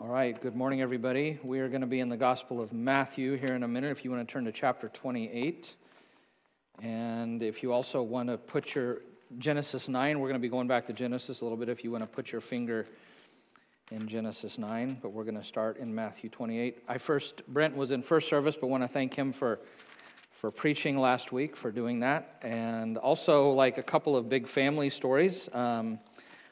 All right, good morning, everybody. We are going to be in the Gospel of Matthew here in a minute. If you want to turn to chapter 28, and if you also want to put your Genesis 9, we're going to be going back to Genesis a little bit. If you want to put your finger in Genesis 9, but we're going to start in Matthew 28. I first, Brent was in first service, but want to thank him for for preaching last week, for doing that, and also like a couple of big family stories. Um,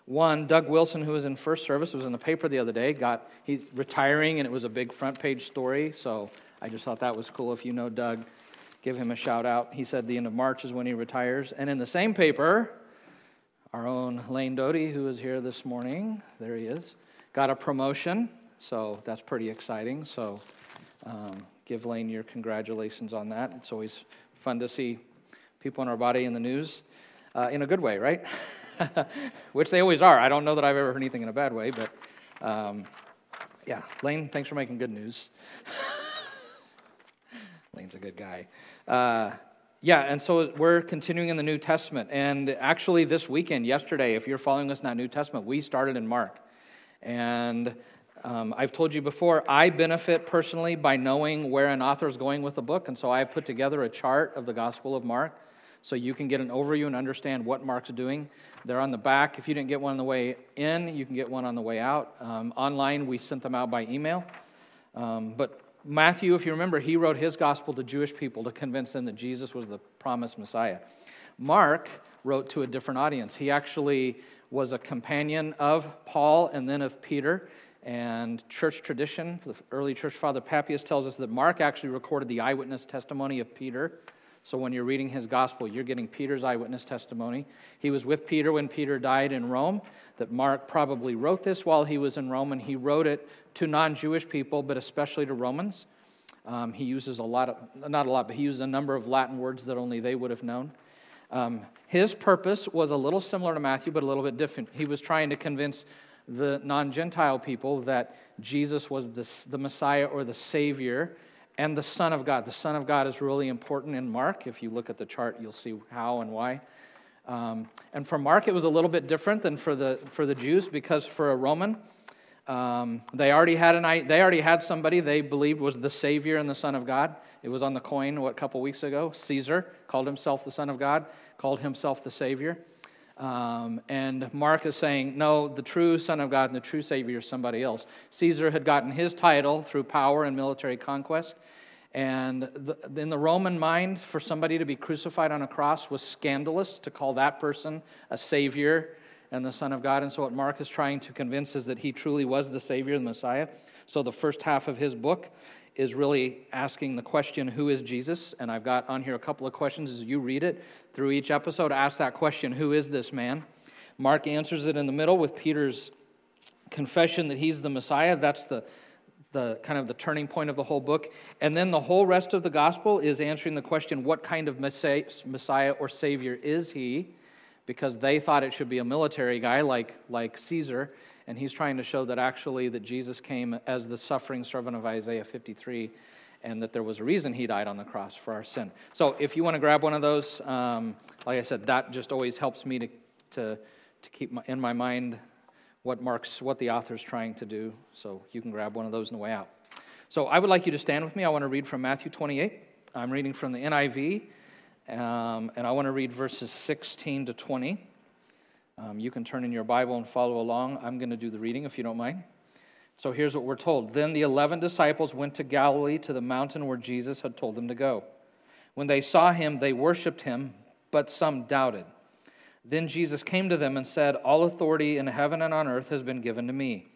one, Doug Wilson, who was in first service, was in the paper the other day. Got he's retiring, and it was a big front page story. So I just thought that was cool. If you know Doug, give him a shout out. He said the end of March is when he retires. And in the same paper, our own Lane Doty, who is here this morning, there he is, got a promotion. So that's pretty exciting. So um, give Lane your congratulations on that. It's always fun to see people in our body in the news uh, in a good way, right? which they always are. I don't know that I've ever heard anything in a bad way, but um, yeah, Lane, thanks for making good news. Lane's a good guy. Uh, yeah, and so we're continuing in the New Testament. And actually, this weekend, yesterday, if you're following us in that New Testament, we started in Mark. And um, I've told you before, I benefit personally by knowing where an author is going with a book. And so I put together a chart of the Gospel of Mark so you can get an overview and understand what Mark's doing. They're on the back. If you didn't get one on the way in, you can get one on the way out. Um, online, we sent them out by email. Um, but Matthew, if you remember, he wrote his gospel to Jewish people to convince them that Jesus was the promised Messiah. Mark wrote to a different audience. He actually was a companion of Paul and then of Peter. And church tradition, the early church father Papias tells us that Mark actually recorded the eyewitness testimony of Peter so when you're reading his gospel, you're getting Peter's eyewitness testimony. He was with Peter when Peter died in Rome, that Mark probably wrote this while he was in Rome, and he wrote it to non Jewish people, but especially to Romans. Um, he uses a lot of, not a lot, but he uses a number of Latin words that only they would have known. Um, his purpose was a little similar to Matthew, but a little bit different. He was trying to convince the non Gentile people that Jesus was the, the Messiah or the Savior and the Son of God. The Son of God is really important in Mark. If you look at the chart, you'll see how and why. Um, and for Mark, it was a little bit different than for the, for the Jews because for a Roman, um, they, already had an, they already had somebody they believed was the Savior and the Son of God. It was on the coin, what, a couple weeks ago? Caesar called himself the Son of God, called himself the Savior. Um, and Mark is saying, no, the true Son of God and the true Savior is somebody else. Caesar had gotten his title through power and military conquest. And the, in the Roman mind, for somebody to be crucified on a cross was scandalous to call that person a Savior and the Son of God. And so, what Mark is trying to convince is that he truly was the Savior, the Messiah. So, the first half of his book is really asking the question, Who is Jesus? And I've got on here a couple of questions as you read it through each episode. Ask that question, Who is this man? Mark answers it in the middle with Peter's confession that he's the Messiah. That's the, the kind of the turning point of the whole book. And then the whole rest of the gospel is answering the question, What kind of Messiah or Savior is he? Because they thought it should be a military guy like, like Caesar and he's trying to show that actually that Jesus came as the suffering servant of Isaiah 53 and that there was a reason he died on the cross for our sin. So if you want to grab one of those, um, like I said, that just always helps me to, to, to keep my, in my mind what Mark's, what the author's trying to do. So you can grab one of those on the way out. So I would like you to stand with me. I want to read from Matthew 28. I'm reading from the NIV, um, and I want to read verses 16 to 20. Um, you can turn in your Bible and follow along. I'm going to do the reading if you don't mind. So here's what we're told Then the eleven disciples went to Galilee to the mountain where Jesus had told them to go. When they saw him, they worshiped him, but some doubted. Then Jesus came to them and said, All authority in heaven and on earth has been given to me.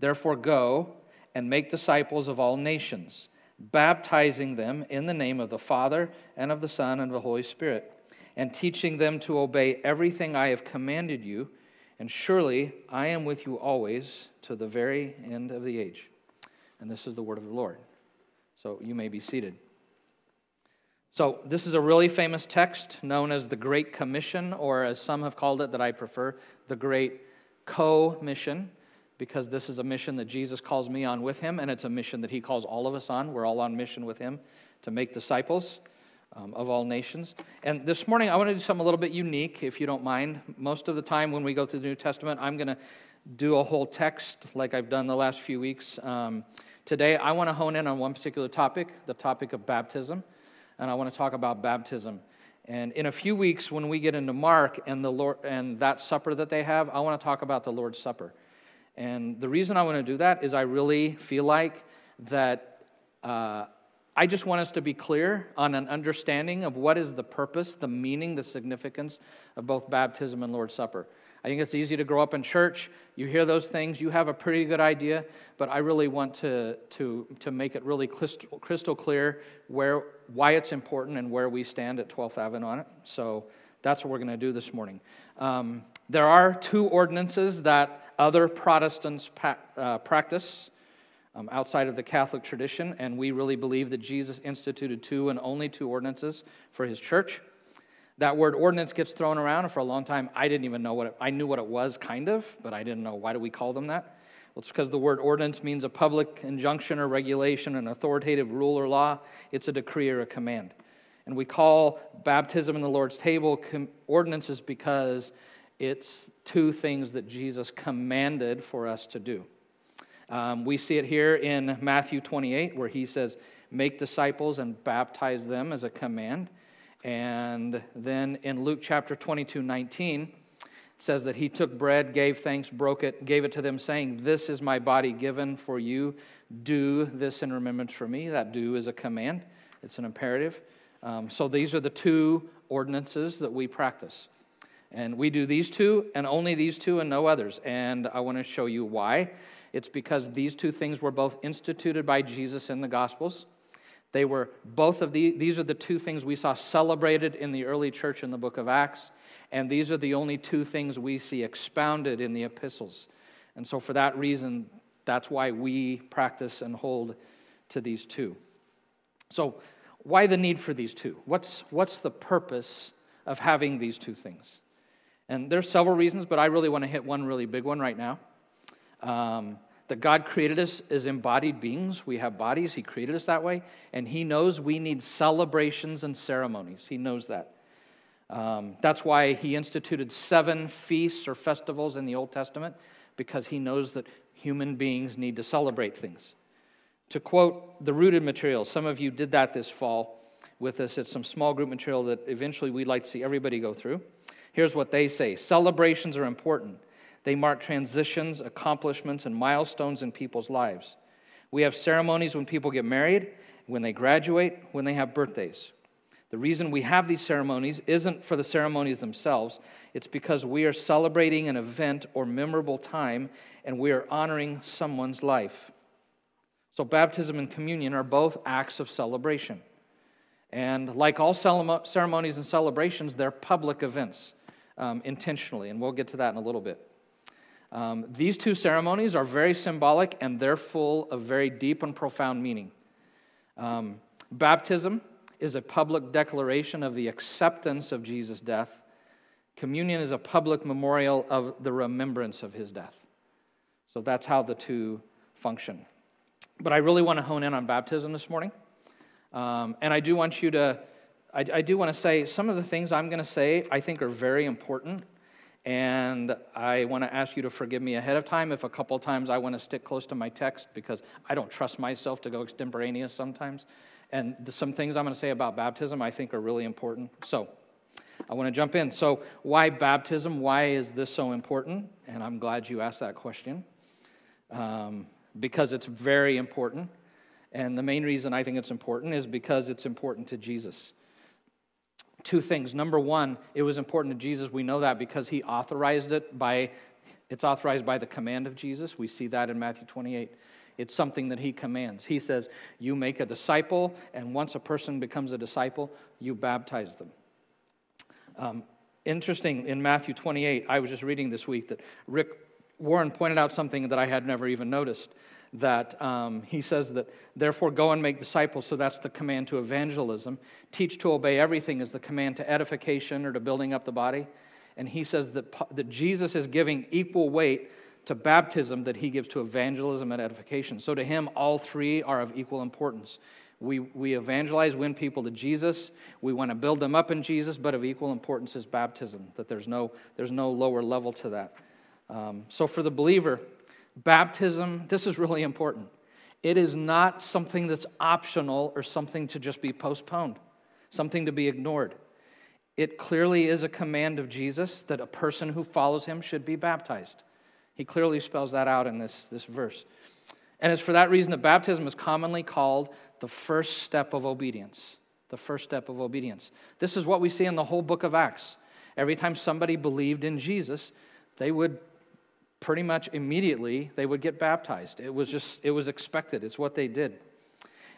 Therefore, go and make disciples of all nations, baptizing them in the name of the Father and of the Son and of the Holy Spirit and teaching them to obey everything I have commanded you. And surely I am with you always to the very end of the age. And this is the word of the Lord. So you may be seated. So, this is a really famous text known as the Great Commission, or as some have called it that I prefer, the Great Co Mission, because this is a mission that Jesus calls me on with him, and it's a mission that he calls all of us on. We're all on mission with him to make disciples um, of all nations. And this morning, I want to do something a little bit unique, if you don't mind. Most of the time, when we go through the New Testament, I'm going to do a whole text like I've done the last few weeks. Um, today, I want to hone in on one particular topic, the topic of baptism, and I want to talk about baptism. And in a few weeks, when we get into Mark and the Lord and that supper that they have, I want to talk about the Lord's Supper. And the reason I want to do that is I really feel like that uh, I just want us to be clear on an understanding of what is the purpose, the meaning, the significance of both baptism and Lord's Supper. I think it's easy to grow up in church. You hear those things, you have a pretty good idea, but I really want to, to, to make it really crystal, crystal clear where, why it's important and where we stand at 12th Avenue on it. So that's what we're going to do this morning. Um, there are two ordinances that other Protestants pa- uh, practice um, outside of the Catholic tradition, and we really believe that Jesus instituted two and only two ordinances for his church. That word ordinance gets thrown around, and for a long time, I didn't even know what it, I knew what it was, kind of, but I didn't know why do we call them that. Well, it's because the word ordinance means a public injunction or regulation, an authoritative rule or law. It's a decree or a command. And we call baptism and the Lord's table com- ordinances because it's two things that Jesus commanded for us to do. Um, we see it here in Matthew 28, where he says, Make disciples and baptize them as a command. And then in Luke chapter 22, 19, it says that he took bread, gave thanks, broke it, gave it to them, saying, This is my body given for you. Do this in remembrance for me. That do is a command, it's an imperative. Um, so these are the two ordinances that we practice. And we do these two and only these two and no others. And I want to show you why. It's because these two things were both instituted by Jesus in the Gospels. They were both of the, these are the two things we saw celebrated in the early church in the book of Acts, and these are the only two things we see expounded in the epistles. And so, for that reason, that's why we practice and hold to these two. So, why the need for these two? What's, what's the purpose of having these two things? And there's several reasons, but I really want to hit one really big one right now. Um, that God created us as embodied beings. We have bodies, He created us that way, and He knows we need celebrations and ceremonies. He knows that. Um, that's why He instituted seven feasts or festivals in the Old Testament, because He knows that human beings need to celebrate things. To quote the rooted material, some of you did that this fall with us. It's some small group material that eventually we'd like to see everybody go through. Here's what they say Celebrations are important they mark transitions, accomplishments, and milestones in people's lives. We have ceremonies when people get married, when they graduate, when they have birthdays. The reason we have these ceremonies isn't for the ceremonies themselves, it's because we are celebrating an event or memorable time and we are honoring someone's life. So, baptism and communion are both acts of celebration. And like all ceremonies and celebrations, they're public events um, intentionally, and we'll get to that in a little bit. Um, these two ceremonies are very symbolic and they're full of very deep and profound meaning. Um, baptism is a public declaration of the acceptance of Jesus' death. Communion is a public memorial of the remembrance of his death. So that's how the two function. But I really want to hone in on baptism this morning. Um, and I do want you to, I, I do want to say some of the things I'm going to say I think are very important and I want to ask you to forgive me ahead of time if a couple times I want to stick close to my text because I don't trust myself to go extemporaneous sometimes. And some things I'm going to say about baptism I think are really important. So I want to jump in. So, why baptism? Why is this so important? And I'm glad you asked that question um, because it's very important. And the main reason I think it's important is because it's important to Jesus two things. Number one, it was important to Jesus. We know that because he authorized it by, it's authorized by the command of Jesus. We see that in Matthew 28. It's something that he commands. He says, You make a disciple, and once a person becomes a disciple, you baptize them. Um, interesting, in Matthew 28, I was just reading this week that Rick Warren pointed out something that I had never even noticed that um, he says that, therefore, go and make disciples. So that's the command to evangelism. Teach to obey everything is the command to edification or to building up the body. And he says that, that Jesus is giving equal weight to baptism that he gives to evangelism and edification. So to him, all three are of equal importance. We, we evangelize, win people to Jesus. We want to build them up in Jesus, but of equal importance is baptism, that there's no, there's no lower level to that. Um, so, for the believer, baptism, this is really important. It is not something that's optional or something to just be postponed, something to be ignored. It clearly is a command of Jesus that a person who follows him should be baptized. He clearly spells that out in this, this verse. And it's for that reason that baptism is commonly called the first step of obedience. The first step of obedience. This is what we see in the whole book of Acts. Every time somebody believed in Jesus, they would pretty much immediately they would get baptized. It was just it was expected. It's what they did.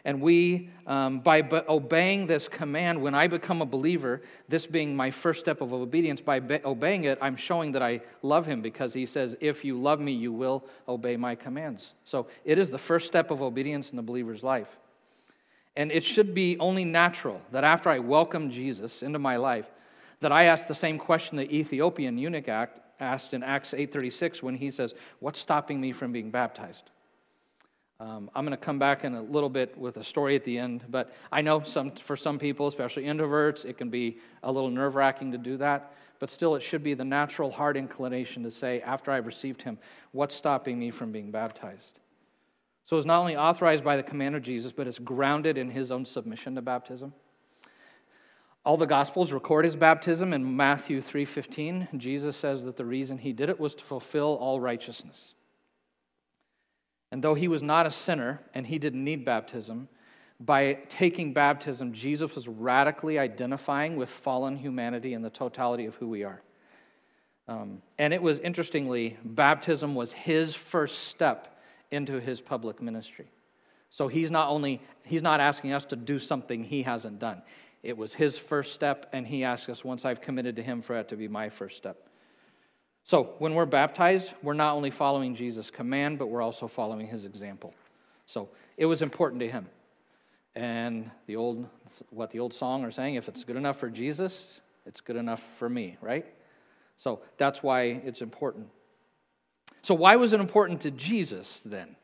And we, um, by be- obeying this command, when I become a believer, this being my first step of obedience, by be- obeying it, I'm showing that I love him because he says, If you love me, you will obey my commands. So it is the first step of obedience in the believer's life. And it should be only natural that after I welcome Jesus into my life, that I ask the same question the Ethiopian eunuch asked in Acts 8:36 when he says, "What's stopping me from being baptized?" Um, I'm going to come back in a little bit with a story at the end, but I know some, for some people, especially introverts, it can be a little nerve wracking to do that. But still, it should be the natural heart inclination to say, after I've received Him, what's stopping me from being baptized? So it's not only authorized by the command of Jesus, but it's grounded in His own submission to baptism. All the gospels record his baptism in Matthew 3:15. Jesus says that the reason he did it was to fulfill all righteousness. And though he was not a sinner and he didn't need baptism, by taking baptism, Jesus was radically identifying with fallen humanity and the totality of who we are. Um, and it was interestingly, baptism was his first step into his public ministry. So he's not only he's not asking us to do something he hasn't done. It was his first step, and he asked us once I've committed to him for that to be my first step. So, when we're baptized, we're not only following Jesus' command, but we're also following his example. So, it was important to him. And the old, what the old song are saying, if it's good enough for Jesus, it's good enough for me, right? So, that's why it's important. So, why was it important to Jesus then?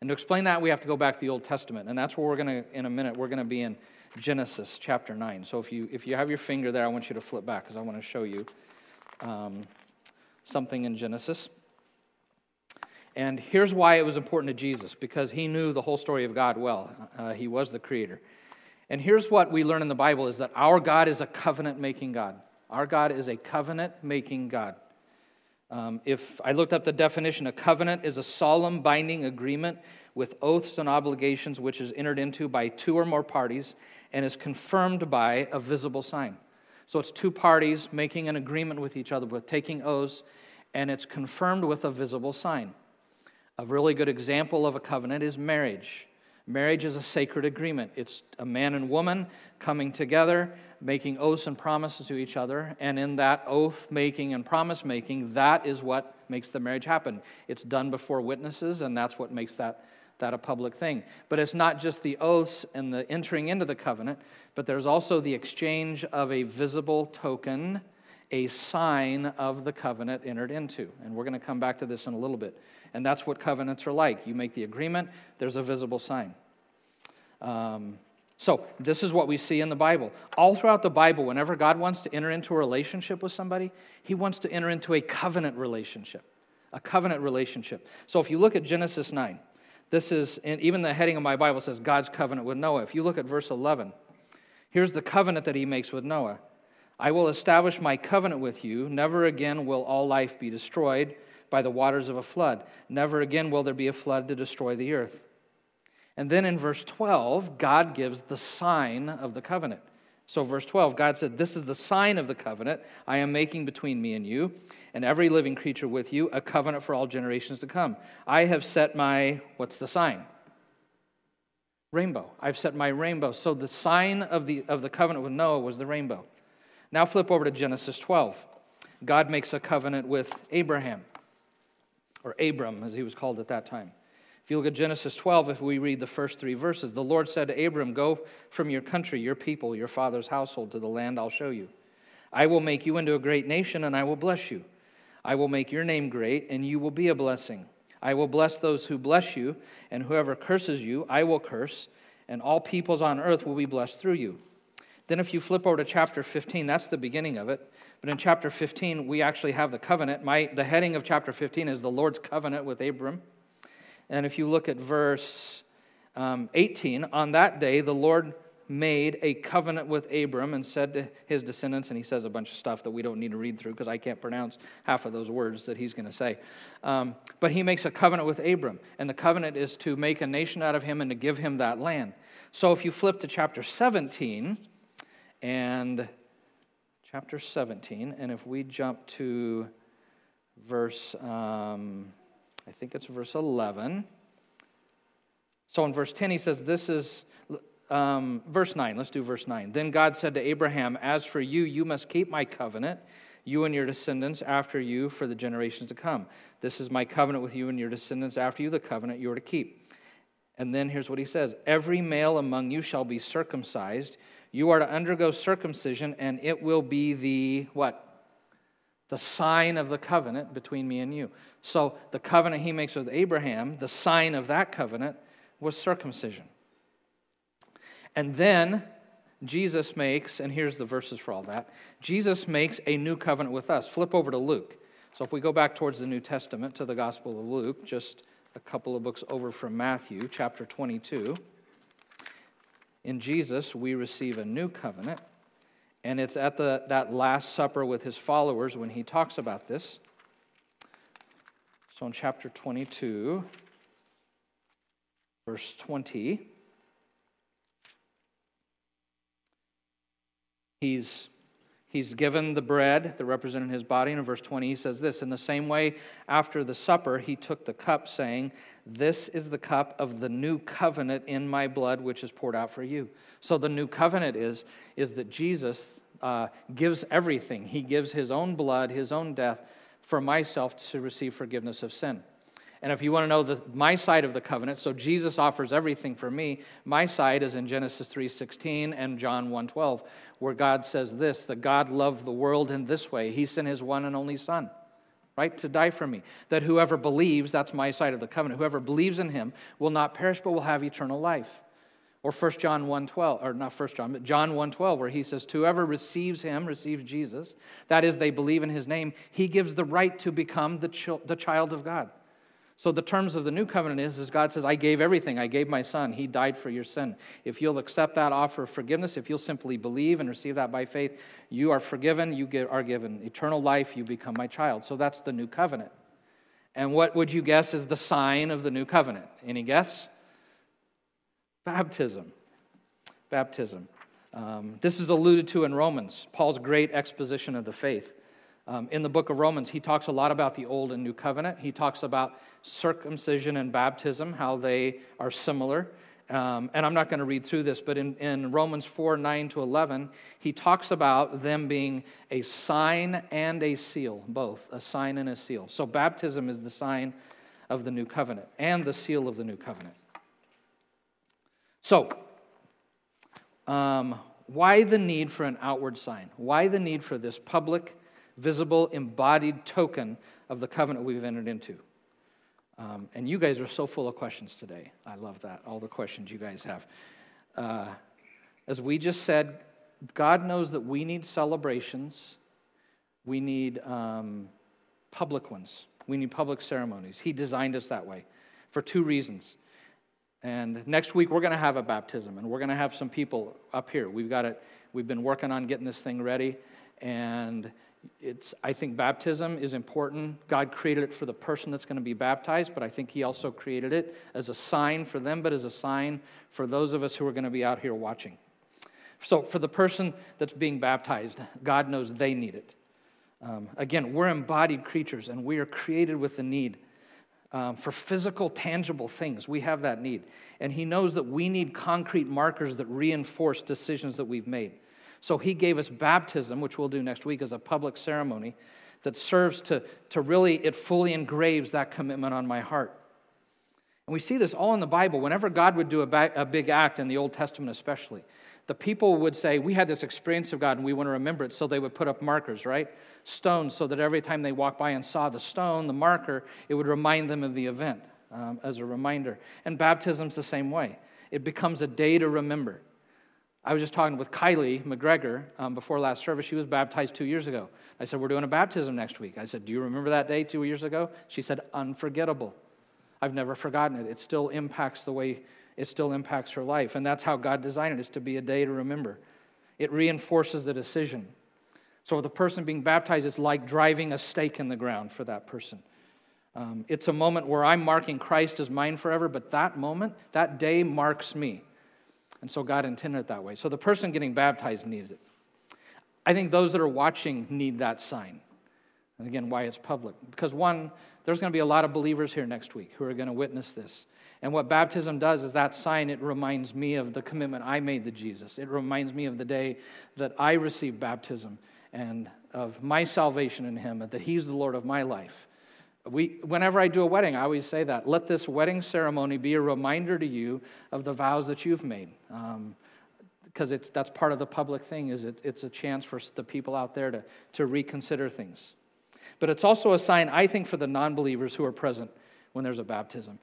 And to explain that, we have to go back to the Old Testament. And that's where we're going to, in a minute, we're going to be in Genesis chapter 9. So, if you, if you have your finger there, I want you to flip back because I want to show you. Um, something in Genesis. And here's why it was important to Jesus because he knew the whole story of God well. Uh, he was the creator. And here's what we learn in the Bible is that our God is a covenant making God. Our God is a covenant making God. Um, if I looked up the definition, a covenant is a solemn binding agreement with oaths and obligations which is entered into by two or more parties and is confirmed by a visible sign. So it's two parties making an agreement with each other, with taking oaths, and it's confirmed with a visible sign. A really good example of a covenant is marriage. Marriage is a sacred agreement. It's a man and woman coming together, making oaths and promises to each other, and in that oath making and promise making, that is what makes the marriage happen. It's done before witnesses, and that's what makes that that a public thing. But it's not just the oaths and the entering into the covenant, but there's also the exchange of a visible token, a sign of the covenant entered into. And we're going to come back to this in a little bit. And that's what covenants are like. You make the agreement, there's a visible sign. Um, so, this is what we see in the Bible. All throughout the Bible, whenever God wants to enter into a relationship with somebody, He wants to enter into a covenant relationship. A covenant relationship. So, if you look at Genesis 9, this is, and even the heading of my Bible says God's covenant with Noah. If you look at verse 11, here's the covenant that he makes with Noah I will establish my covenant with you. Never again will all life be destroyed by the waters of a flood. Never again will there be a flood to destroy the earth. And then in verse 12, God gives the sign of the covenant. So, verse 12, God said, This is the sign of the covenant I am making between me and you, and every living creature with you, a covenant for all generations to come. I have set my, what's the sign? Rainbow. I've set my rainbow. So, the sign of the, of the covenant with Noah was the rainbow. Now, flip over to Genesis 12. God makes a covenant with Abraham, or Abram, as he was called at that time. If you look at Genesis 12, if we read the first three verses, the Lord said to Abram, Go from your country, your people, your father's household to the land I'll show you. I will make you into a great nation, and I will bless you. I will make your name great, and you will be a blessing. I will bless those who bless you, and whoever curses you, I will curse, and all peoples on earth will be blessed through you. Then, if you flip over to chapter 15, that's the beginning of it. But in chapter 15, we actually have the covenant. My, the heading of chapter 15 is the Lord's covenant with Abram. And if you look at verse um, 18, on that day, the Lord made a covenant with Abram and said to his descendants, and he says a bunch of stuff that we don't need to read through because I can't pronounce half of those words that he's going to say. Um, but he makes a covenant with Abram, and the covenant is to make a nation out of him and to give him that land. So if you flip to chapter 17, and chapter 17, and if we jump to verse, um, I think it's verse 11. So in verse 10, he says, This is um, verse 9, let's do verse 9. Then God said to Abraham, As for you, you must keep my covenant, you and your descendants after you for the generations to come. This is my covenant with you and your descendants after you, the covenant you are to keep. And then here's what he says Every male among you shall be circumcised. You are to undergo circumcision, and it will be the what? The sign of the covenant between me and you. So the covenant he makes with Abraham, the sign of that covenant was circumcision. And then Jesus makes, and here's the verses for all that Jesus makes a new covenant with us. Flip over to Luke. So if we go back towards the New Testament to the Gospel of Luke, just a couple of books over from Matthew, chapter 22. In Jesus, we receive a new covenant, and it's at the, that Last Supper with his followers when he talks about this. So in chapter 22, verse 20. He's, he's given the bread that represented his body. And in verse 20, he says this In the same way, after the supper, he took the cup, saying, This is the cup of the new covenant in my blood, which is poured out for you. So the new covenant is, is that Jesus uh, gives everything. He gives his own blood, his own death for myself to receive forgiveness of sin. And if you want to know the, my side of the covenant, so Jesus offers everything for me. My side is in Genesis 3:16 and John 1:12, where God says this: that God loved the world in this way. He sent his one and only Son, right, to die for me. That whoever believes, that's my side of the covenant, whoever believes in him will not perish but will have eternal life. Or 1 John 1:12, or not 1 John, but John 1:12, where he says, Whoever receives him, receives Jesus, that is, they believe in his name, he gives the right to become the, ch- the child of God. So the terms of the new covenant is, is God says, I gave everything. I gave my son. He died for your sin. If you'll accept that offer of forgiveness, if you'll simply believe and receive that by faith, you are forgiven. You get, are given eternal life. You become my child. So that's the new covenant. And what would you guess is the sign of the new covenant? Any guess? Baptism. Baptism. Um, this is alluded to in Romans, Paul's great exposition of the faith. Um, in the book of Romans, he talks a lot about the Old and New Covenant. He talks about circumcision and baptism, how they are similar. Um, and I'm not going to read through this, but in, in Romans 4 9 to 11, he talks about them being a sign and a seal, both a sign and a seal. So baptism is the sign of the new covenant and the seal of the new covenant. So, um, why the need for an outward sign? Why the need for this public visible, embodied token of the covenant we've entered into. Um, and you guys are so full of questions today. I love that, all the questions you guys have. Uh, as we just said, God knows that we need celebrations, we need um, public ones, we need public ceremonies. He designed us that way for two reasons. And next week we're going to have a baptism, and we're going to have some people up here. We've got it. We've been working on getting this thing ready, and it's, I think baptism is important. God created it for the person that's going to be baptized, but I think He also created it as a sign for them, but as a sign for those of us who are going to be out here watching. So, for the person that's being baptized, God knows they need it. Um, again, we're embodied creatures and we are created with the need um, for physical, tangible things. We have that need. And He knows that we need concrete markers that reinforce decisions that we've made. So he gave us baptism, which we'll do next week as a public ceremony that serves to, to really, it fully engraves that commitment on my heart. And we see this all in the Bible. Whenever God would do a, ba- a big act, in the Old Testament especially, the people would say, We had this experience of God and we want to remember it. So they would put up markers, right? Stones, so that every time they walked by and saw the stone, the marker, it would remind them of the event um, as a reminder. And baptism's the same way. It becomes a day to remember. I was just talking with Kylie McGregor um, before last service. She was baptized two years ago. I said, We're doing a baptism next week. I said, Do you remember that day two years ago? She said, Unforgettable. I've never forgotten it. It still impacts the way it still impacts her life. And that's how God designed it, is to be a day to remember. It reinforces the decision. So the person being baptized is like driving a stake in the ground for that person. Um, it's a moment where I'm marking Christ as mine forever, but that moment, that day marks me. And so God intended it that way. So the person getting baptized needs it. I think those that are watching need that sign. And again, why it's public. Because one, there's going to be a lot of believers here next week who are going to witness this. And what baptism does is that sign, it reminds me of the commitment I made to Jesus. It reminds me of the day that I received baptism and of my salvation in Him, and that He's the Lord of my life. We, whenever I do a wedding, I always say that. Let this wedding ceremony be a reminder to you of the vows that you've made. because um, that's part of the public thing is it, it's a chance for the people out there to, to reconsider things but it's also a sign i think for the non-believers who are present when there's a baptism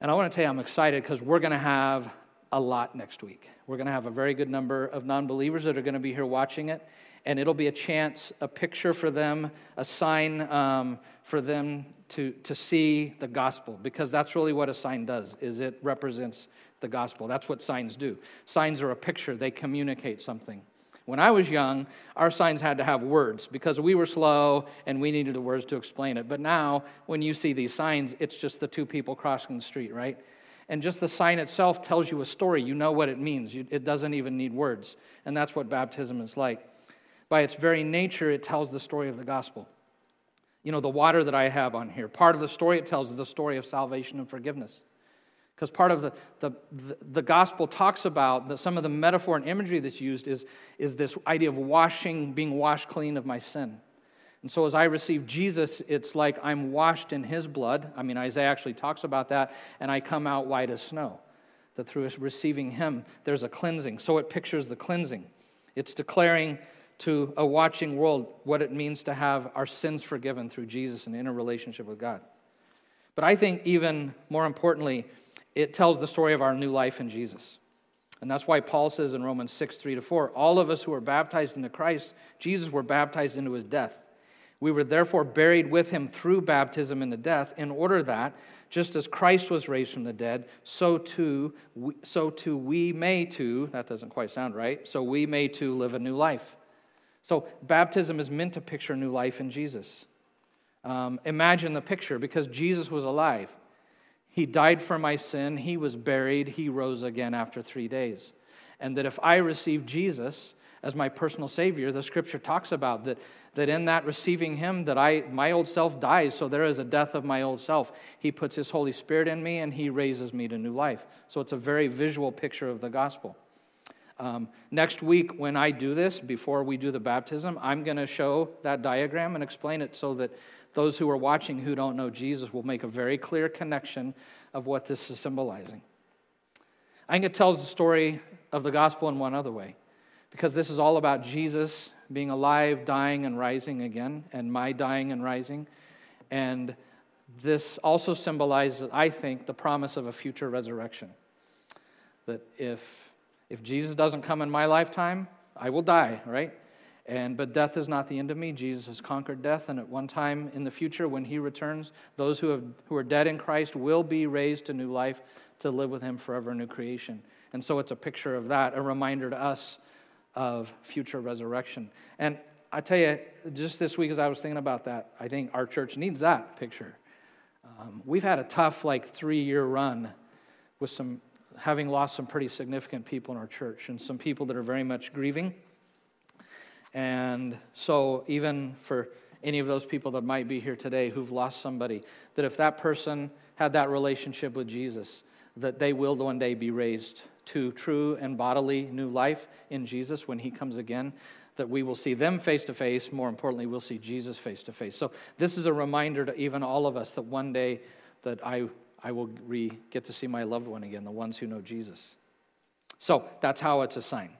and i want to tell you i'm excited because we're going to have a lot next week we're going to have a very good number of non-believers that are going to be here watching it and it'll be a chance, a picture for them, a sign um, for them to, to see the gospel, because that's really what a sign does, is it represents the gospel. That's what signs do. Signs are a picture, they communicate something. When I was young, our signs had to have words because we were slow and we needed the words to explain it. But now, when you see these signs, it's just the two people crossing the street, right? And just the sign itself tells you a story. You know what it means. it doesn't even need words. And that's what baptism is like by its very nature, it tells the story of the gospel. You know, the water that I have on here, part of the story it tells is the story of salvation and forgiveness. Because part of the, the, the, gospel talks about the, some of the metaphor and imagery that's used is, is this idea of washing, being washed clean of my sin. And so as I receive Jesus, it's like I'm washed in his blood. I mean, Isaiah actually talks about that, and I come out white as snow. That through receiving him, there's a cleansing. So it pictures the cleansing. It's declaring to a watching world what it means to have our sins forgiven through Jesus and in a relationship with God. But I think even more importantly, it tells the story of our new life in Jesus. And that's why Paul says in Romans 6, 3 to 4, all of us who were baptized into Christ, Jesus were baptized into his death. We were therefore buried with him through baptism into death, in order that, just as Christ was raised from the dead, so too, so too we may too, that doesn't quite sound right, so we may too live a new life. So, baptism is meant to picture new life in Jesus. Um, imagine the picture because Jesus was alive. He died for my sin, he was buried, he rose again after three days. And that if I receive Jesus as my personal Savior, the scripture talks about that, that in that receiving him, that I my old self dies, so there is a death of my old self. He puts his Holy Spirit in me and he raises me to new life. So it's a very visual picture of the gospel. Um, next week, when I do this, before we do the baptism, I'm going to show that diagram and explain it so that those who are watching who don't know Jesus will make a very clear connection of what this is symbolizing. I think it tells the story of the gospel in one other way, because this is all about Jesus being alive, dying, and rising again, and my dying and rising. And this also symbolizes, I think, the promise of a future resurrection. That if if Jesus doesn't come in my lifetime, I will die, right? And but death is not the end of me. Jesus has conquered death, and at one time in the future, when he returns, those who have who are dead in Christ will be raised to new life to live with him forever, new creation. And so it's a picture of that, a reminder to us of future resurrection. And I tell you, just this week as I was thinking about that, I think our church needs that picture. Um, we've had a tough, like, three year run with some having lost some pretty significant people in our church and some people that are very much grieving. And so, even for any of those people that might be here today who've lost somebody, that if that person had that relationship with Jesus, that they will one day be raised to true and bodily new life in Jesus when he comes again, that we will see them face to face. More importantly, we'll see Jesus face to face. So, this is a reminder to even all of us that one day that I I will re- get to see my loved one again, the ones who know Jesus. So that's how it's a sign.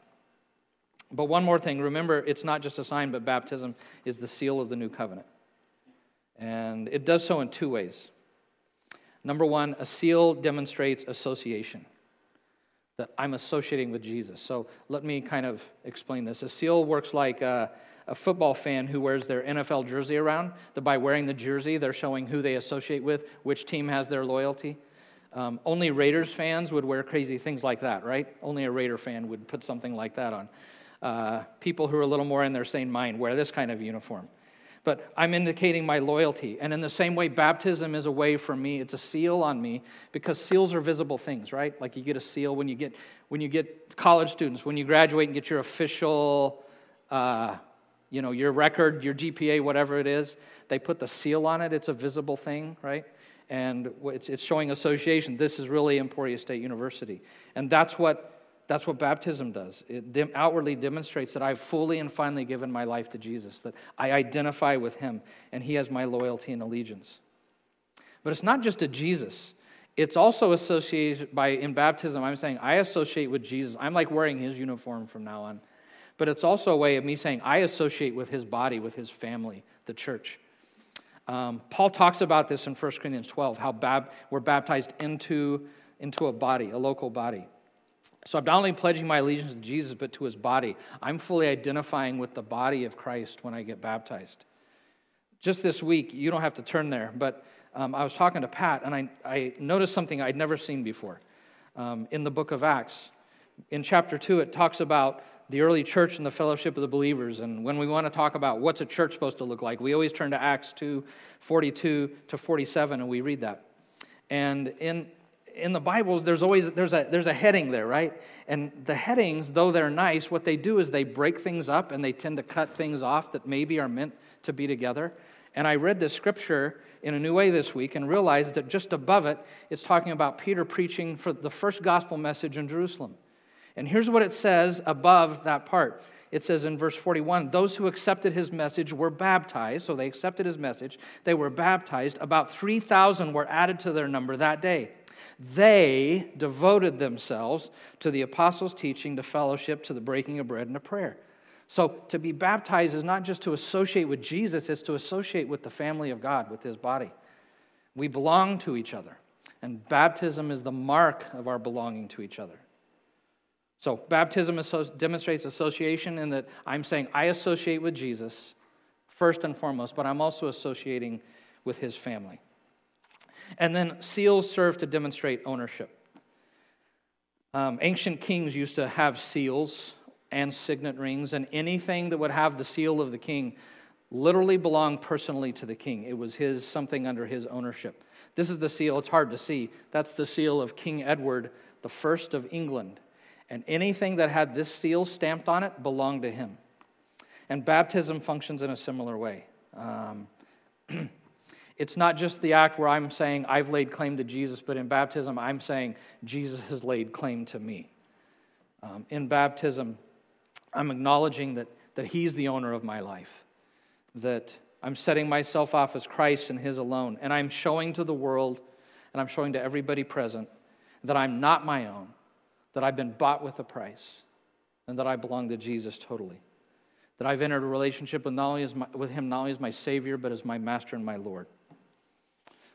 But one more thing remember, it's not just a sign, but baptism is the seal of the new covenant. And it does so in two ways. Number one, a seal demonstrates association. that I'm associating with Jesus. So let me kind of explain this. A seal works like a, a, football fan who wears their NFL jersey around, that by wearing the jersey, they're showing who they associate with, which team has their loyalty. Um, only Raiders fans would wear crazy things like that, right? Only a Raider fan would put something like that on. Uh, people who are a little more in their sane mind wear this kind of uniform but I'm indicating my loyalty. And in the same way, baptism is a way for me, it's a seal on me because seals are visible things, right? Like you get a seal when you get, when you get college students, when you graduate and get your official, uh, you know, your record, your GPA, whatever it is, they put the seal on it. It's a visible thing, right? And it's, showing association. This is really Emporia State University. And that's what that's what baptism does. It dim- outwardly demonstrates that I've fully and finally given my life to Jesus, that I identify with him, and he has my loyalty and allegiance. But it's not just to Jesus. It's also associated by, in baptism, I'm saying I associate with Jesus. I'm like wearing his uniform from now on. But it's also a way of me saying I associate with his body, with his family, the church. Um, Paul talks about this in 1 Corinthians 12, how bab- we're baptized into, into a body, a local body. So I'm not only pledging my allegiance to Jesus, but to his body. I'm fully identifying with the body of Christ when I get baptized. Just this week, you don't have to turn there, but um, I was talking to Pat, and I, I noticed something I'd never seen before um, in the book of Acts. In chapter 2, it talks about the early church and the fellowship of the believers. And when we want to talk about what's a church supposed to look like, we always turn to Acts 2 42 to 47, and we read that. And in in the Bibles, there's always there's a there's a heading there, right? And the headings, though they're nice, what they do is they break things up and they tend to cut things off that maybe are meant to be together. And I read this scripture in a new way this week and realized that just above it, it's talking about Peter preaching for the first gospel message in Jerusalem. And here's what it says above that part. It says in verse 41 those who accepted his message were baptized. So they accepted his message. They were baptized. About 3,000 were added to their number that day. They devoted themselves to the apostles' teaching, to fellowship, to the breaking of bread, and to prayer. So to be baptized is not just to associate with Jesus, it's to associate with the family of God, with his body. We belong to each other, and baptism is the mark of our belonging to each other. So, baptism demonstrates association in that I'm saying I associate with Jesus first and foremost, but I'm also associating with his family. And then seals serve to demonstrate ownership. Um, ancient kings used to have seals and signet rings, and anything that would have the seal of the king literally belonged personally to the king. It was his, something under his ownership. This is the seal, it's hard to see. That's the seal of King Edward the First of England. And anything that had this seal stamped on it belonged to him. And baptism functions in a similar way. Um, It's not just the act where I'm saying I've laid claim to Jesus, but in baptism, I'm saying Jesus has laid claim to me. Um, in baptism, I'm acknowledging that, that He's the owner of my life, that I'm setting myself off as Christ and His alone, and I'm showing to the world and I'm showing to everybody present that I'm not my own, that I've been bought with a price, and that I belong to Jesus totally. That I've entered a relationship with, not only as my, with Him not only as my Savior, but as my Master and my Lord.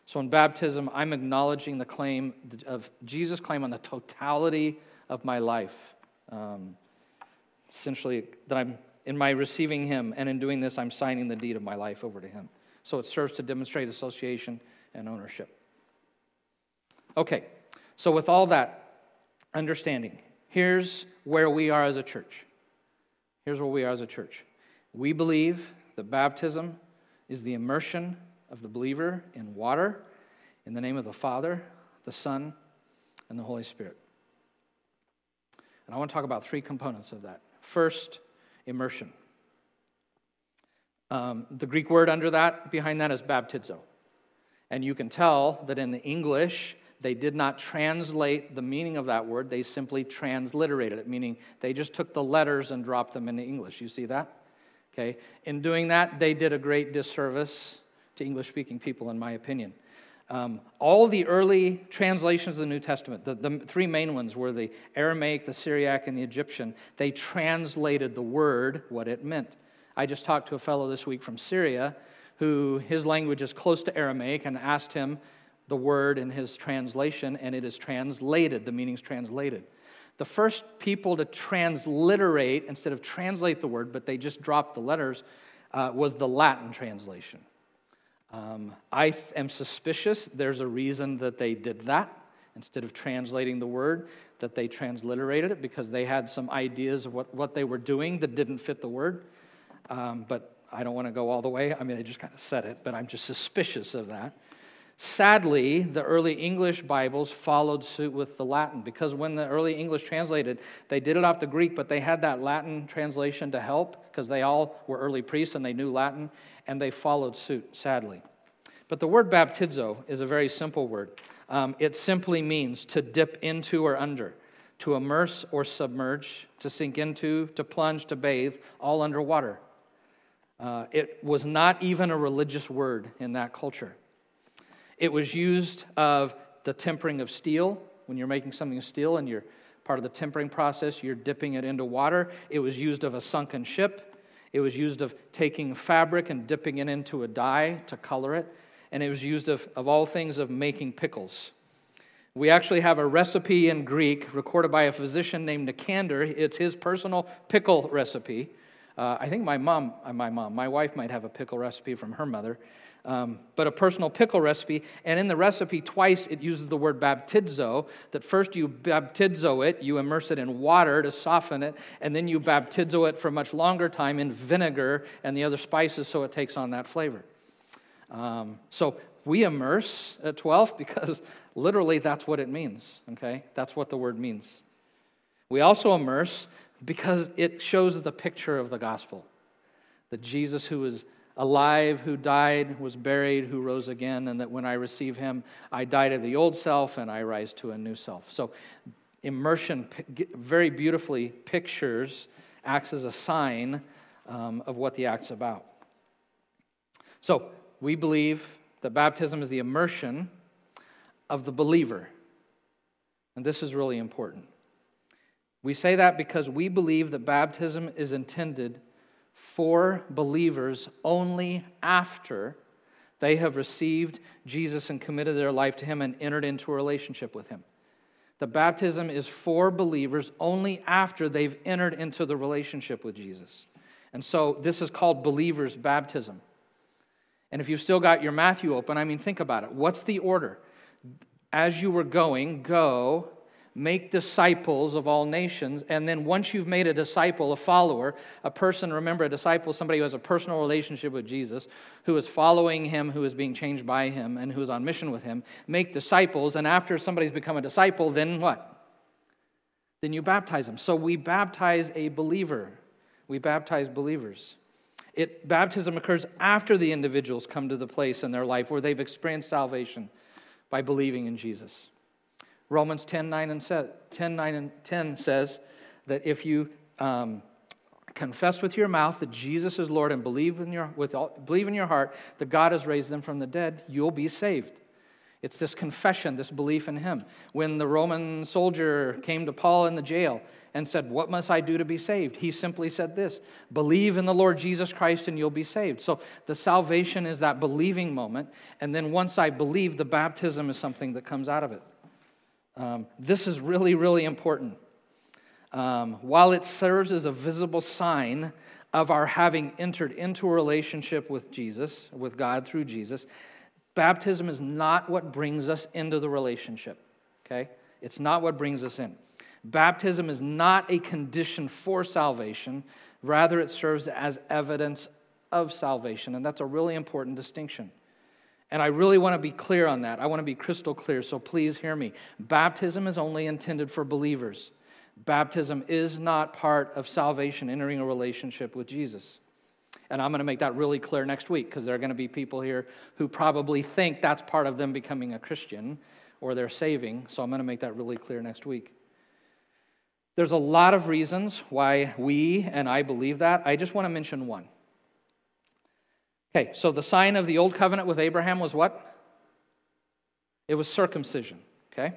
So in baptism, I'm acknowledging the claim of Jesus' claim on the totality of my life. Um, essentially, that I'm in my receiving Him, and in doing this, I'm signing the deed of my life over to Him. So it serves to demonstrate association and ownership. Okay, so with all that understanding, here's where we are as a church. Here's where we are as a church. We believe that baptism is the immersion of the believer in water in the name of the Father, the Son, and the Holy Spirit. And I want to talk about three components of that. First, immersion. Um, the Greek word under that, behind that, is baptizo. And you can tell that in the English, they did not translate the meaning of that word, they simply transliterated it, meaning they just took the letters and dropped them into English. You see that? Okay. In doing that, they did a great disservice to English speaking people, in my opinion. Um, all the early translations of the New Testament, the, the three main ones were the Aramaic, the Syriac, and the Egyptian. They translated the word, what it meant. I just talked to a fellow this week from Syria who his language is close to Aramaic and asked him the word in his translation, and it is translated. The meaning's translated. The first people to transliterate, instead of translate the word, but they just dropped the letters, uh, was the Latin translation. Um, I am suspicious there's a reason that they did that. Instead of translating the word, that they transliterated it because they had some ideas of what, what they were doing that didn't fit the word. Um, but I don't want to go all the way. I mean, they just kind of said it, but I'm just suspicious of that. Sadly, the early English Bibles followed suit with the Latin because when the early English translated, they did it off the Greek, but they had that Latin translation to help because they all were early priests and they knew Latin, and they followed suit, sadly. But the word baptizo is a very simple word. Um, it simply means to dip into or under, to immerse or submerge, to sink into, to plunge, to bathe, all under water. Uh, it was not even a religious word in that culture. It was used of the tempering of steel. When you're making something of steel and you're part of the tempering process, you're dipping it into water. It was used of a sunken ship. It was used of taking fabric and dipping it into a dye to color it. And it was used of, of all things of making pickles. We actually have a recipe in Greek recorded by a physician named Nicander. It's his personal pickle recipe. Uh, I think my mom, uh, my mom, my wife might have a pickle recipe from her mother um, but a personal pickle recipe. And in the recipe, twice it uses the word baptizo, that first you baptizo it, you immerse it in water to soften it, and then you baptizo it for a much longer time in vinegar and the other spices so it takes on that flavor. Um, so we immerse at 12 because literally that's what it means, okay? That's what the word means. We also immerse because it shows the picture of the gospel. That Jesus, who is alive, who died, was buried, who rose again, and that when I receive him, I die to the old self and I rise to a new self. So, immersion very beautifully pictures, acts as a sign um, of what the act's about. So, we believe that baptism is the immersion of the believer. And this is really important. We say that because we believe that baptism is intended for believers only after they have received Jesus and committed their life to Him and entered into a relationship with Him. The baptism is for believers only after they've entered into the relationship with Jesus. And so this is called believer's baptism. And if you've still got your Matthew open, I mean, think about it. What's the order? As you were going, go make disciples of all nations. And then once you've made a disciple, a follower, a person, remember, a disciple somebody who has a personal relationship with Jesus, who is following him, who is being changed by him, and who is on mission with him. Make disciples. And after somebody's become a disciple, then what? Then you baptize them. So we baptize a believer. We baptize believers. It, baptism occurs after the individuals come to the place in their life where they've experienced salvation by believing in Jesus. Romans 10 9 and, 10, 9 and 10 says that if you um, confess with your mouth that Jesus is Lord and believe in, your, with all, believe in your heart that God has raised them from the dead, you'll be saved. It's this confession, this belief in Him. When the Roman soldier came to Paul in the jail and said, What must I do to be saved? He simply said this Believe in the Lord Jesus Christ and you'll be saved. So the salvation is that believing moment. And then once I believe, the baptism is something that comes out of it. Um, this is really, really important. Um, while it serves as a visible sign of our having entered into a relationship with Jesus, with God through Jesus, baptism is not what brings us into the relationship. Okay? It's not what brings us in. Baptism is not a condition for salvation, rather, it serves as evidence of salvation. And that's a really important distinction. And I really want to be clear on that. I want to be crystal clear, so please hear me. Baptism is only intended for believers. Baptism is not part of salvation, entering a relationship with Jesus. And I'm going to make that really clear next week because there are going to be people here who probably think that's part of them becoming a Christian or they're saving. So I'm going to make that really clear next week. There's a lot of reasons why we and I believe that. I just want to mention one. Okay, so the sign of the old covenant with Abraham was what? It was circumcision, okay?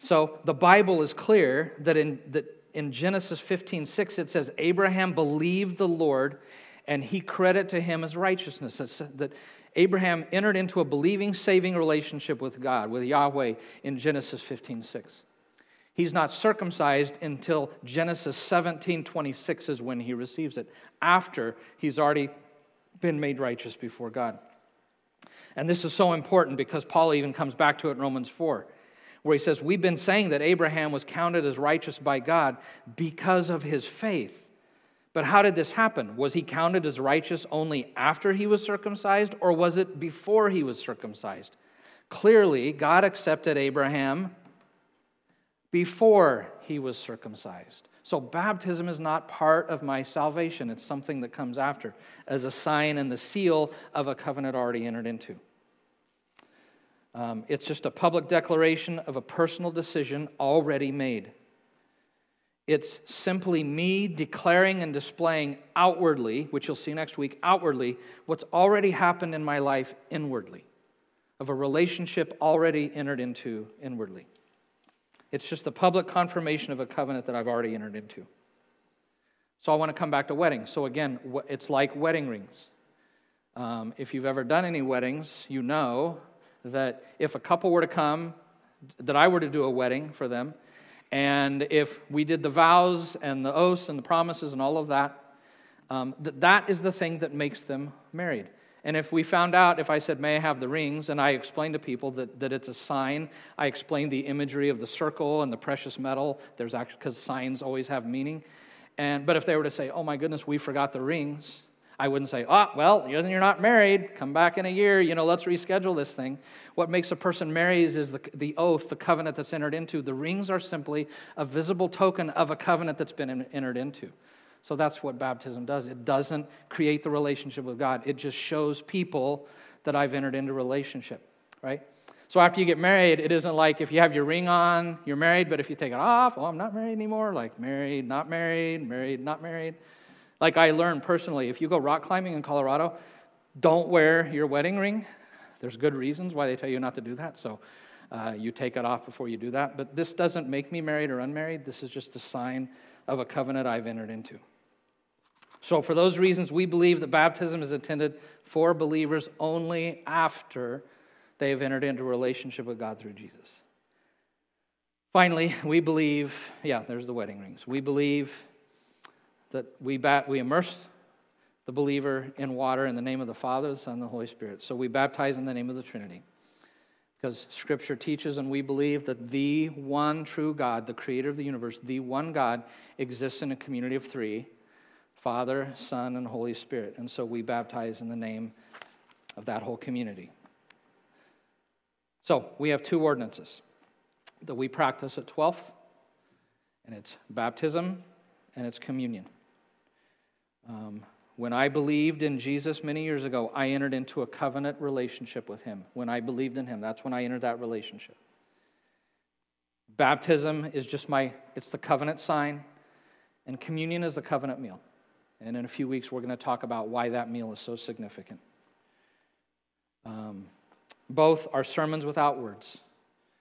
So the Bible is clear that in, that in Genesis 15 6, it says, Abraham believed the Lord and he credit to him as righteousness. That's, that Abraham entered into a believing, saving relationship with God, with Yahweh, in Genesis 15 6. He's not circumcised until Genesis 17 26 is when he receives it, after he's already been made righteous before God. And this is so important because Paul even comes back to it in Romans 4, where he says, We've been saying that Abraham was counted as righteous by God because of his faith. But how did this happen? Was he counted as righteous only after he was circumcised, or was it before he was circumcised? Clearly, God accepted Abraham before he was circumcised. So, baptism is not part of my salvation. It's something that comes after as a sign and the seal of a covenant already entered into. Um, it's just a public declaration of a personal decision already made. It's simply me declaring and displaying outwardly, which you'll see next week, outwardly, what's already happened in my life inwardly, of a relationship already entered into inwardly. It's just the public confirmation of a covenant that I've already entered into. So I want to come back to weddings. So again, it's like wedding rings. Um, if you've ever done any weddings, you know that if a couple were to come, that I were to do a wedding for them, and if we did the vows and the oaths and the promises and all of that, um, that, that is the thing that makes them married. And if we found out, if I said, May I have the rings, and I explained to people that, that it's a sign, I explained the imagery of the circle and the precious metal. There's actually, because signs always have meaning. And, but if they were to say, Oh my goodness, we forgot the rings, I wouldn't say, Oh, well, then you're not married. Come back in a year. You know, let's reschedule this thing. What makes a person married is the, the oath, the covenant that's entered into. The rings are simply a visible token of a covenant that's been entered into. So that's what baptism does. It doesn't create the relationship with God, it just shows people that I've entered into relationship, right? So after you get married, it isn't like if you have your ring on, you're married, but if you take it off, oh, I'm not married anymore. Like married, not married, married, not married. Like I learned personally, if you go rock climbing in Colorado, don't wear your wedding ring. There's good reasons why they tell you not to do that. So uh, you take it off before you do that. But this doesn't make me married or unmarried. This is just a sign of a covenant I've entered into. So, for those reasons, we believe that baptism is intended for believers only after they have entered into a relationship with God through Jesus. Finally, we believe, yeah, there's the wedding rings. We believe that we, bat, we immerse the believer in water in the name of the Father, the Son, and the Holy Spirit. So we baptize in the name of the Trinity. Because Scripture teaches and we believe that the one true God, the creator of the universe, the one God, exists in a community of three Father, Son, and Holy Spirit. And so we baptize in the name of that whole community. So we have two ordinances that we practice at 12th, and it's baptism and it's communion. Um, when I believed in Jesus many years ago, I entered into a covenant relationship with Him. When I believed in Him, that's when I entered that relationship. Baptism is just my, it's the covenant sign, and communion is the covenant meal. And in a few weeks, we're going to talk about why that meal is so significant. Um, both are sermons without words.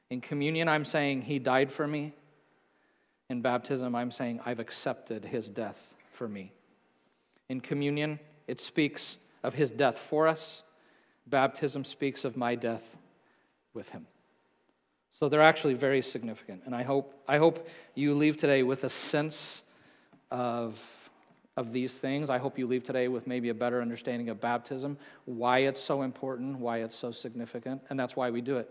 In communion, I'm saying, He died for me. In baptism, I'm saying, I've accepted His death for me. In communion, it speaks of His death for us. Baptism speaks of my death with Him. So they're actually very significant. And I hope, I hope you leave today with a sense of of these things. I hope you leave today with maybe a better understanding of baptism, why it's so important, why it's so significant, and that's why we do it.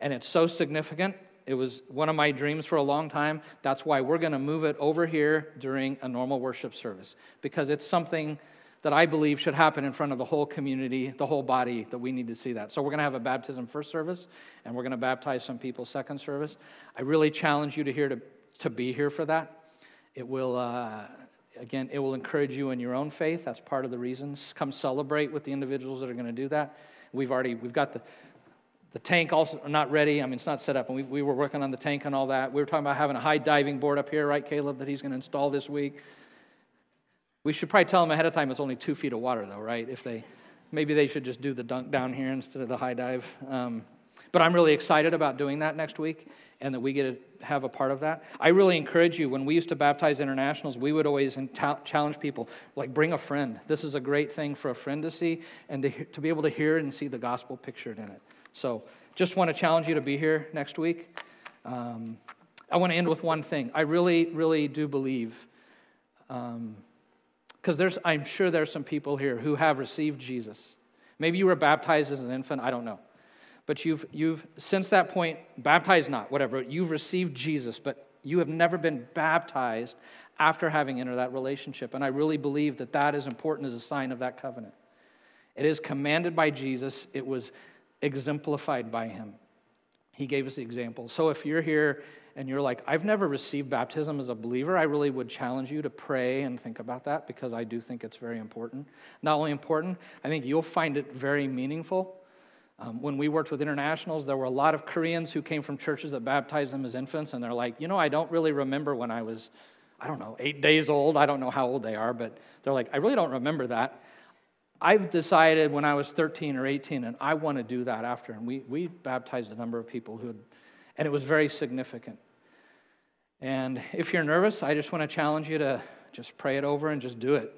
And it's so significant. It was one of my dreams for a long time. That's why we're going to move it over here during a normal worship service, because it's something that I believe should happen in front of the whole community, the whole body, that we need to see that. So we're going to have a baptism first service, and we're going to baptize some people second service. I really challenge you to here to, to be here for that. It will. Uh, Again, it will encourage you in your own faith. That's part of the reasons. Come celebrate with the individuals that are going to do that. We've already, we've got the, the tank also not ready. I mean, it's not set up. And we, we were working on the tank and all that. We were talking about having a high diving board up here, right, Caleb, that he's going to install this week. We should probably tell them ahead of time it's only two feet of water, though, right? If they, maybe they should just do the dunk down here instead of the high dive. Um, but I'm really excited about doing that next week and that we get to have a part of that. I really encourage you, when we used to baptize internationals, we would always challenge people, like, bring a friend. This is a great thing for a friend to see and to, to be able to hear and see the gospel pictured in it. So, just want to challenge you to be here next week. Um, I want to end with one thing. I really, really do believe, because um, there's, I'm sure there's some people here who have received Jesus. Maybe you were baptized as an infant, I don't know. But you've, you've since that point, baptized not, whatever, you've received Jesus, but you have never been baptized after having entered that relationship. And I really believe that that is important as a sign of that covenant. It is commanded by Jesus, it was exemplified by him. He gave us the example. So if you're here and you're like, I've never received baptism as a believer, I really would challenge you to pray and think about that because I do think it's very important. Not only important, I think you'll find it very meaningful. Um, when we worked with internationals, there were a lot of Koreans who came from churches that baptized them as infants, and they're like, you know, I don't really remember when I was, I don't know, eight days old. I don't know how old they are, but they're like, I really don't remember that. I've decided when I was 13 or 18, and I want to do that after. And we, we baptized a number of people who had, and it was very significant. And if you're nervous, I just want to challenge you to just pray it over and just do it.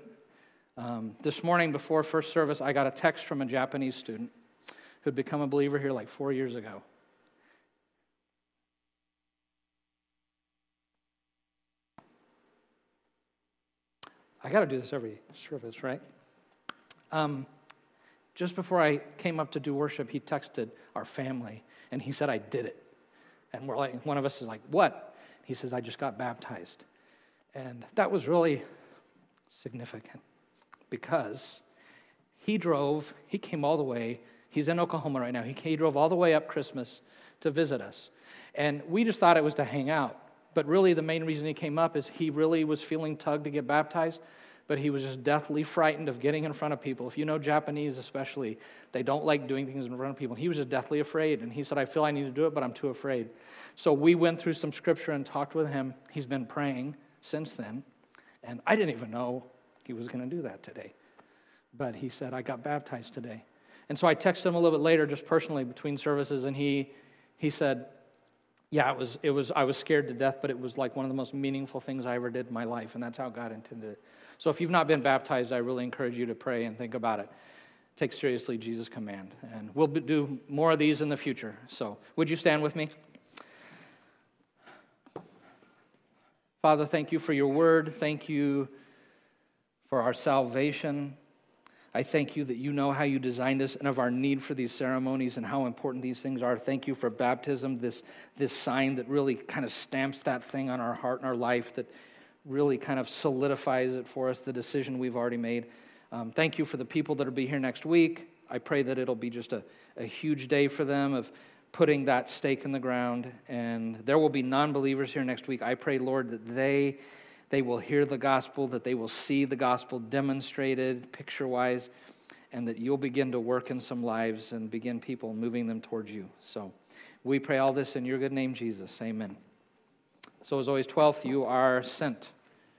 Um, this morning before first service, I got a text from a Japanese student who'd become a believer here like four years ago. I got to do this every service, right? Um, just before I came up to do worship, he texted our family and he said, I did it. And we're like, one of us is like, What? He says, I just got baptized. And that was really significant because he drove, he came all the way. He's in Oklahoma right now. He, he drove all the way up Christmas to visit us. And we just thought it was to hang out. But really, the main reason he came up is he really was feeling tugged to get baptized but he was just deathly frightened of getting in front of people. If you know Japanese, especially, they don't like doing things in front of people. He was just deathly afraid, and he said, I feel I need to do it, but I'm too afraid. So we went through some scripture and talked with him. He's been praying since then, and I didn't even know he was going to do that today. But he said, I got baptized today. And so I texted him a little bit later, just personally between services, and he, he said, yeah, it was, it was, I was scared to death, but it was like one of the most meaningful things I ever did in my life, and that's how God intended it. So if you've not been baptized, I really encourage you to pray and think about it. Take seriously Jesus' command. And we'll do more of these in the future. So would you stand with me? Father, thank you for your word. Thank you for our salvation. I thank you that you know how you designed us and of our need for these ceremonies and how important these things are. Thank you for baptism, this, this sign that really kind of stamps that thing on our heart and our life that really kind of solidifies it for us, the decision we've already made. Um, thank you for the people that will be here next week. I pray that it'll be just a, a huge day for them of putting that stake in the ground. And there will be non believers here next week. I pray, Lord, that they, they will hear the gospel, that they will see the gospel demonstrated picture wise, and that you'll begin to work in some lives and begin people moving them towards you. So we pray all this in your good name, Jesus. Amen. So, as always, 12th, you are sent.